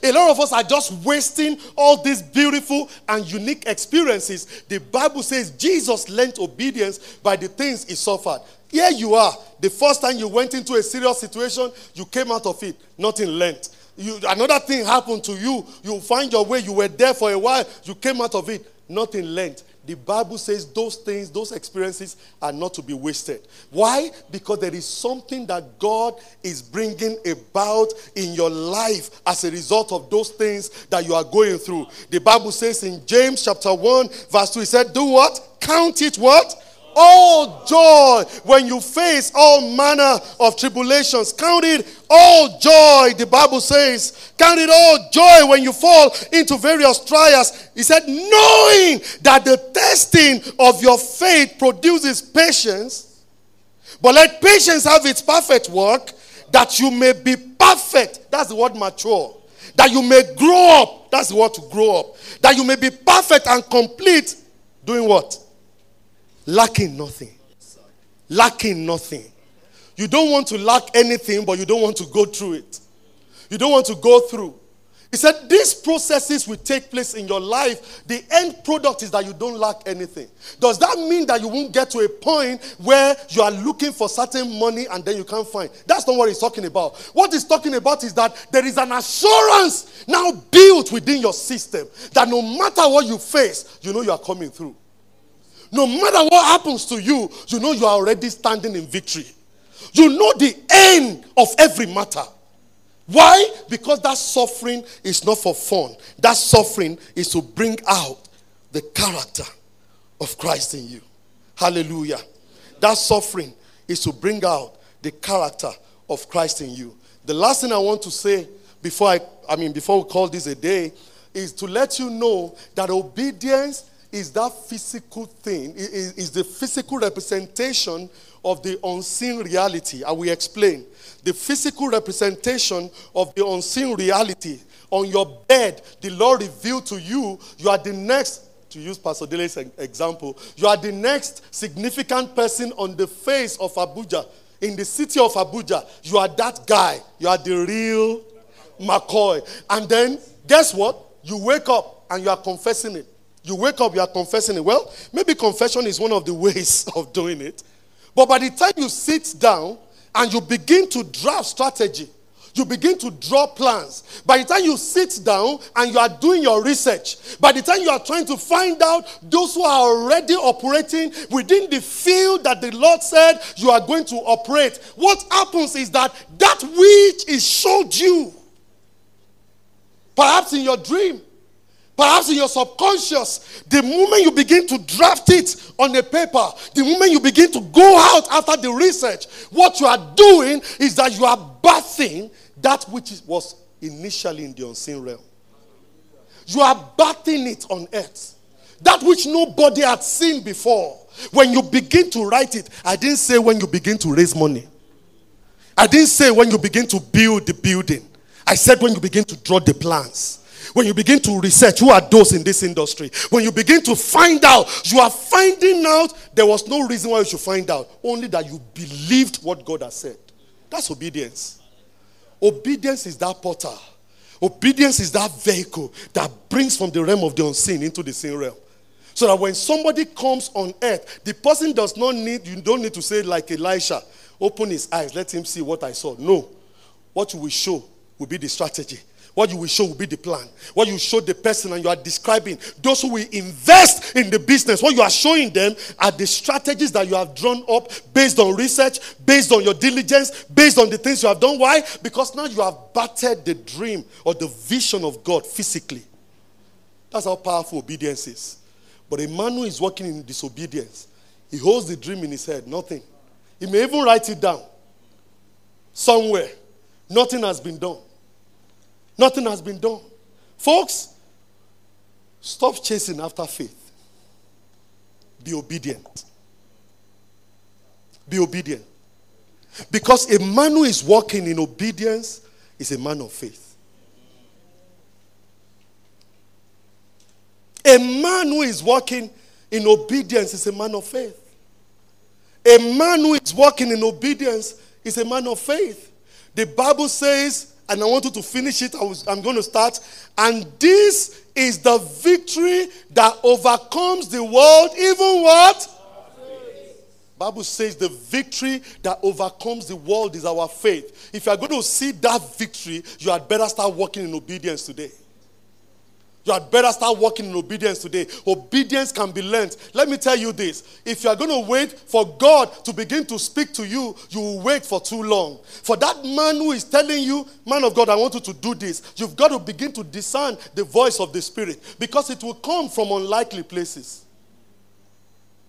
A lot of us are just wasting all these beautiful and unique experiences. The Bible says Jesus learned obedience by the things he suffered. Here you are. The first time you went into a serious situation, you came out of it. Nothing learned. You, another thing happened to you. You find your way. You were there for a while. You came out of it not in length. The Bible says those things, those experiences are not to be wasted. Why? Because there is something that God is bringing about in your life as a result of those things that you are going through. The Bible says in James chapter 1, verse 2, he said, Do what? Count it what? All joy when you face all manner of tribulations. Count it all joy, the Bible says. Count it all joy when you fall into various trials. He said, knowing that the testing of your faith produces patience, but let patience have its perfect work, that you may be perfect. That's the word mature. That you may grow up. That's the word to grow up. That you may be perfect and complete. Doing what? Lacking nothing. Lacking nothing. You don't want to lack anything, but you don't want to go through it. You don't want to go through. He said, These processes will take place in your life. The end product is that you don't lack anything. Does that mean that you won't get to a point where you are looking for certain money and then you can't find? That's not what he's talking about. What he's talking about is that there is an assurance now built within your system that no matter what you face, you know you are coming through. No matter what happens to you, you know you are already standing in victory. You know the end of every matter. Why? Because that suffering is not for fun. That suffering is to bring out the character of Christ in you. Hallelujah. That suffering is to bring out the character of Christ in you. The last thing I want to say before I, I mean, before we call this a day, is to let you know that obedience is that physical thing, is, is the physical representation of the unseen reality. I will explain. The physical representation of the unseen reality. On your bed, the Lord revealed to you, you are the next to use Pastor Dele's example, you are the next significant person on the face of Abuja, in the city of Abuja. You are that guy. You are the real McCoy. And then, guess what? You wake up and you are confessing it. You wake up, you are confessing it. Well, maybe confession is one of the ways of doing it. But by the time you sit down and you begin to draft strategy, you begin to draw plans. By the time you sit down and you are doing your research, by the time you are trying to find out those who are already operating within the field that the Lord said you are going to operate, what happens is that that which is showed you, perhaps in your dream, Perhaps in your subconscious, the moment you begin to draft it on a paper, the moment you begin to go out after the research, what you are doing is that you are birthing that which was initially in the unseen realm. You are birthing it on earth. That which nobody had seen before. When you begin to write it, I didn't say when you begin to raise money. I didn't say when you begin to build the building. I said when you begin to draw the plans. When you begin to research who are those in this industry, when you begin to find out, you are finding out there was no reason why you should find out, only that you believed what God has said. That's obedience. Obedience is that portal. Obedience is that vehicle that brings from the realm of the unseen into the seen realm. So that when somebody comes on earth, the person does not need, you don't need to say like Elisha, open his eyes, let him see what I saw. No. What you will show will be the strategy. What you will show will be the plan. What you show the person and you are describing those who will invest in the business. What you are showing them are the strategies that you have drawn up based on research, based on your diligence, based on the things you have done. Why? Because now you have battered the dream or the vision of God physically. That's how powerful obedience is. But a man who is working in disobedience, he holds the dream in his head, nothing. He may even write it down somewhere. Nothing has been done. Nothing has been done. Folks, stop chasing after faith. Be obedient. Be obedient. Because a man who is walking in obedience is a man of faith. A man who is walking in obedience is a man of faith. A man who is walking in obedience is a man of faith. The Bible says and I want you to finish it. I am going to start. And this is the victory that overcomes the world, even what? Bible says the victory that overcomes the world is our faith. If you are going to see that victory, you had better start walking in obedience today. You had better start walking in obedience today. Obedience can be learned. Let me tell you this. If you are going to wait for God to begin to speak to you, you will wait for too long. For that man who is telling you, man of God, I want you to do this, you've got to begin to discern the voice of the Spirit because it will come from unlikely places.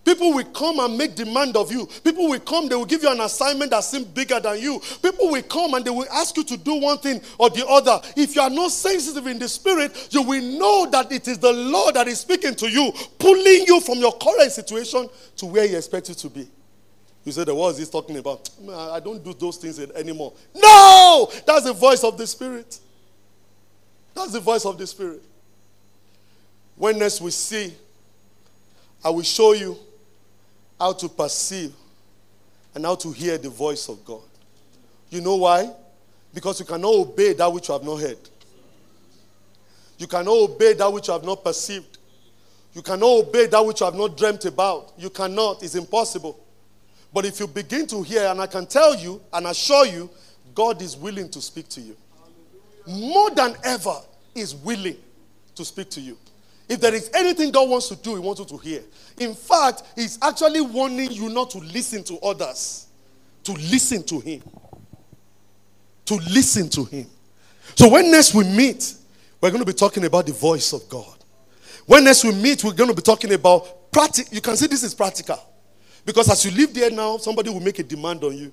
People will come and make demand of you. People will come, they will give you an assignment that seems bigger than you. People will come and they will ask you to do one thing or the other. If you are not sensitive in the spirit, you will know that it is the Lord that is speaking to you, pulling you from your current situation to where He expects you to be. You say, the is this talking about? Mm, I don't do those things anymore. No! That's the voice of the Spirit. That's the voice of the Spirit. When next we see, I will show you how to perceive and how to hear the voice of God. You know why? Because you cannot obey that which you have not heard. You cannot obey that which you have not perceived. You cannot obey that which you have not dreamt about. You cannot. It's impossible. But if you begin to hear, and I can tell you and assure you, God is willing to speak to you. More than ever, is willing to speak to you. If there is anything God wants to do, He wants you to hear. In fact, He's actually warning you not to listen to others, to listen to Him. To listen to Him. So when next we meet, we're going to be talking about the voice of God. When next we meet, we're going to be talking about practical. You can see this is practical. Because as you live there now, somebody will make a demand on you.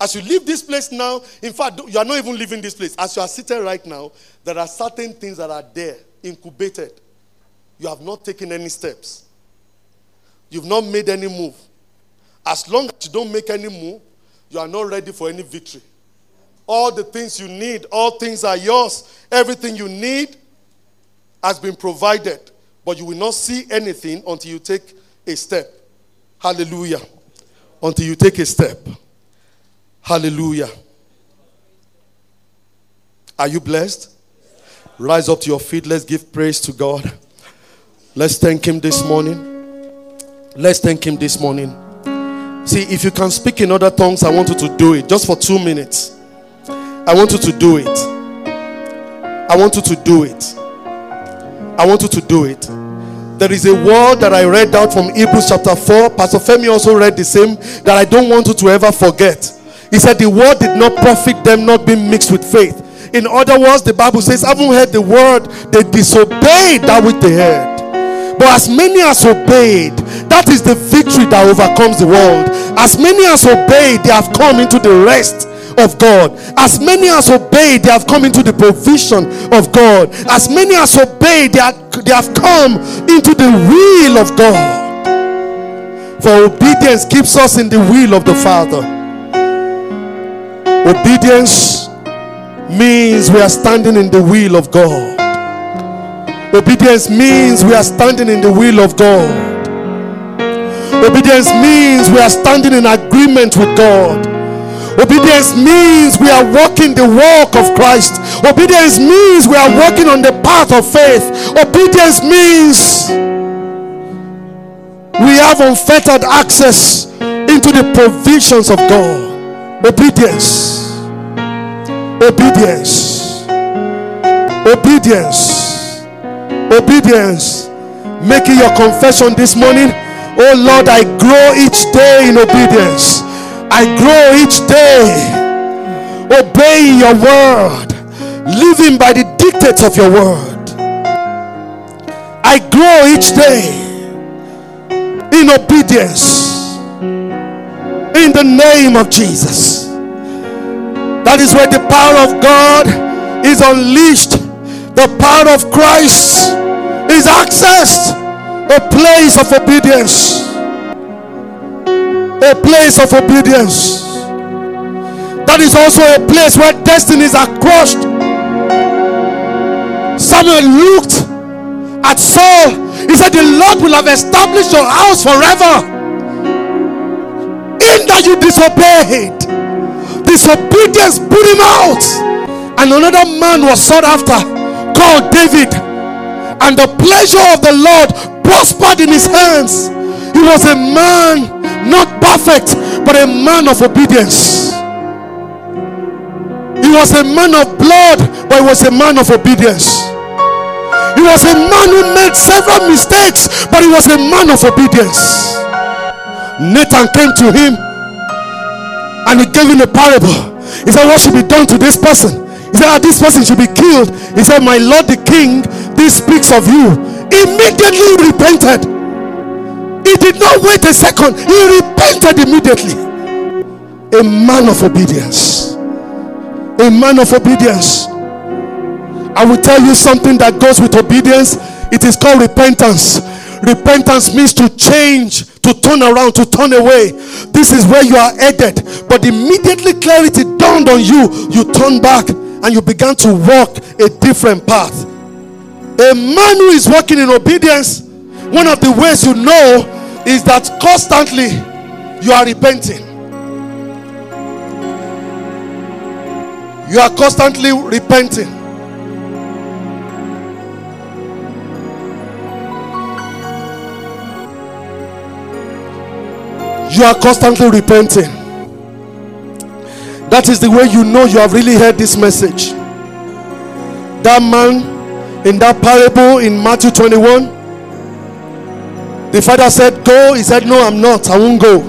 As you leave this place now, in fact, you are not even leaving this place. As you are sitting right now, there are certain things that are there, incubated. You have not taken any steps. You've not made any move. As long as you don't make any move, you are not ready for any victory. All the things you need, all things are yours. Everything you need has been provided. But you will not see anything until you take a step. Hallelujah. Until you take a step. Hallelujah. Are you blessed? Rise up to your feet. Let's give praise to God. Let's thank Him this morning. Let's thank Him this morning. See, if you can speak in other tongues, I want you to do it just for two minutes. I want you to do it. I want you to do it. I want you to do it. There is a word that I read out from Hebrews chapter 4. Pastor Femi also read the same that I don't want you to ever forget. He said, The word did not profit them, not being mixed with faith. In other words, the Bible says, Having heard the word, they disobeyed that which they heard. But as many as obeyed, that is the victory that overcomes the world. As many as obeyed, they have come into the rest of God. As many as obeyed, they have come into the provision of God. As many as obeyed, they, are, they have come into the will of God. For obedience keeps us in the will of the Father. Obedience means we are standing in the will of God. Obedience means we are standing in the will of God. Obedience means we are standing in agreement with God. Obedience means we are walking the walk of Christ. Obedience means we are walking on the path of faith. Obedience means we have unfettered access into the provisions of God. Obedience. Obedience. Obedience. Obedience. Making your confession this morning. Oh Lord, I grow each day in obedience. I grow each day obeying your word, living by the dictates of your word. I grow each day in obedience in the name of Jesus. That is where the power of God is unleashed, the power of Christ is accessed, a place of obedience. A place of obedience. That is also a place where destinies are crushed. Samuel looked at Saul. He said, The Lord will have established your house forever in that you disobeyed. Disobedience put him out. And another man was sought after called David. And the pleasure of the Lord prospered in his hands. He was a man not perfect, but a man of obedience. He was a man of blood, but he was a man of obedience. He was a man who made several mistakes, but he was a man of obedience. Nathan came to him and he gave him a parable. He said, What should be done to this person? He said, ah, This person should be killed. He said, My Lord the king, this speaks of you. Immediately repented. He did not wait a second, he repented immediately. A man of obedience. A man of obedience. I will tell you something that goes with obedience. It is called repentance. Repentance means to change, to turn around, to turn away. This is where you are headed. But immediately clarity dawned on you, you turn back and you began to walk a different path. A man who is walking in obedience, one of the ways you know is that constantly you are repenting. You are constantly repenting. You are constantly repenting. That is the way you know you have really heard this message. That man in that parable in Matthew 21, the father said, Go. He said, No, I'm not. I won't go.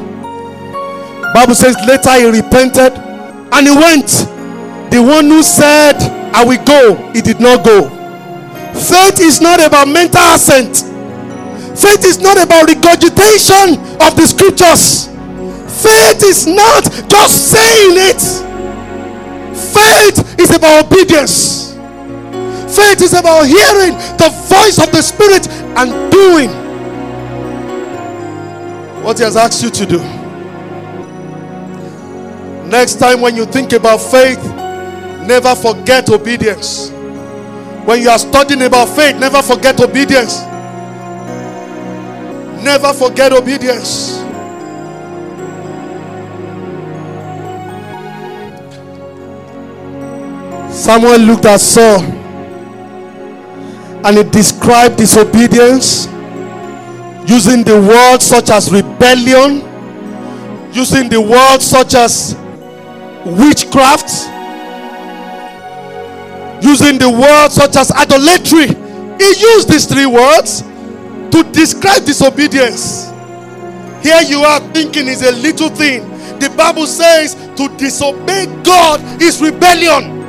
Bible says later he repented and he went. The one who said, I will go, he did not go. Faith is not about mental assent. Faith is not about regurgitation of the scriptures. Faith is not just saying it. Faith is about obedience. Faith is about hearing the voice of the Spirit and doing what He has asked you to do. Next time, when you think about faith, never forget obedience. When you are studying about faith, never forget obedience. Never forget obedience. Samuel looked at Saul and he described disobedience using the words such as rebellion, using the words such as witchcraft, using the words such as idolatry. He used these three words to describe disobedience. Here you are thinking is a little thing. The Bible says to disobey God is rebellion.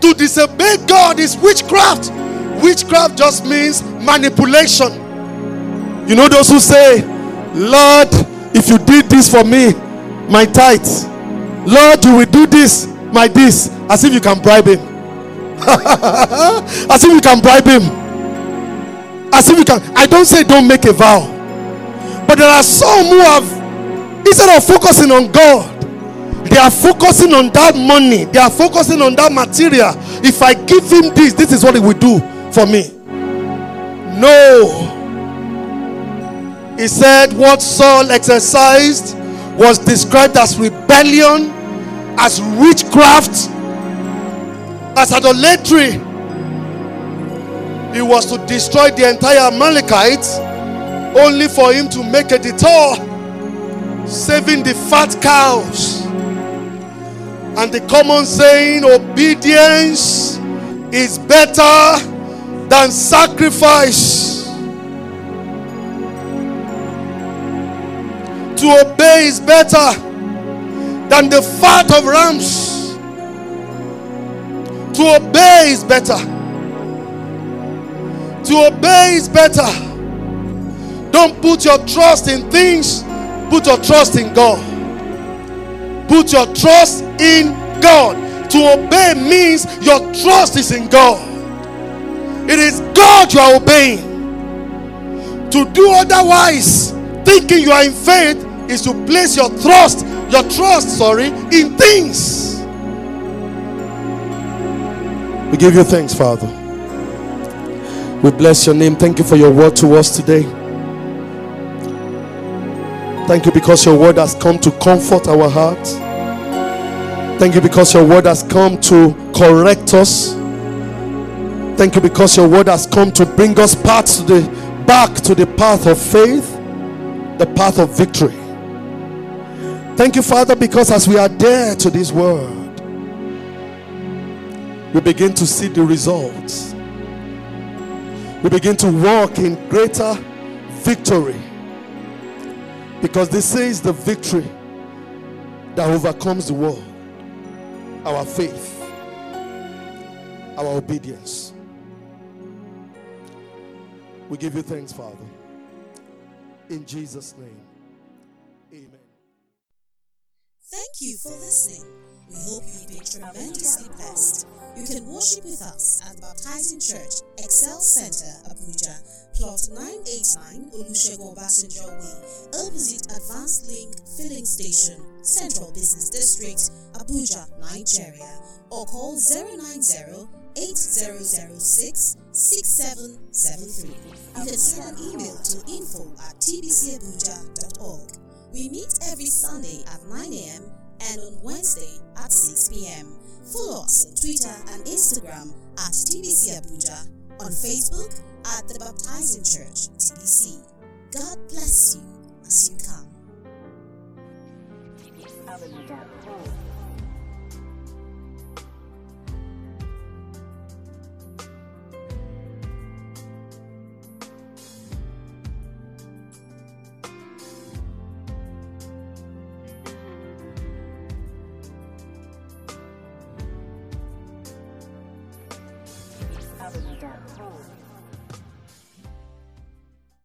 To disobey God is witchcraft. Witchcraft just means manipulation. You know those who say, Lord, if you did this for me, my tithe. Lord, you will do this, my this. As if you can bribe him. As if you can bribe him. As if you can. I don't say don't make a vow. But there are some who have, instead of focusing on God, they are focusing on that money. They are focusing on that material. If I give him this, this is what he will do for me. No. He said what Saul exercised was described as rebellion, as witchcraft, as idolatry. He was to destroy the entire Amalekites only for him to make a detour, saving the fat cows. And the common saying, obedience is better than sacrifice. To obey is better than the fat of rams. To obey is better. To obey is better. Don't put your trust in things, put your trust in God. Put your trust in God. To obey means your trust is in God. It is God you are obeying. To do otherwise, thinking you are in faith, is to place your trust, your trust, sorry, in things. We give you thanks, Father. We bless your name. Thank you for your word to us today. Thank you because your word has come to comfort our hearts. Thank you because your word has come to correct us. Thank you because your word has come to bring us back to the back to the path of faith, the path of victory. Thank you, Father, because as we are there to this word, we begin to see the results. We begin to walk in greater victory. Because this is the victory that overcomes the world. Our faith, our obedience. We give you thanks, Father. In Jesus' name. Amen. Thank you for listening. We hope you've been tremendously blessed. You can worship with us at Baptizing Church, Excel Center, Abuja, plot 989 Olusegun Obasanjo Way, opposite Advanced Link Filling Station, Central Business District, Abuja, Nigeria, or call 090 8006 6773. You can send an email to info at tbcabuja.org. We meet every Sunday at 9 a.m. and on Wednesday at 6 p.m. Follow us on Twitter and Instagram at TBC Abuja, on Facebook at The Baptizing Church TBC. God bless you as you come.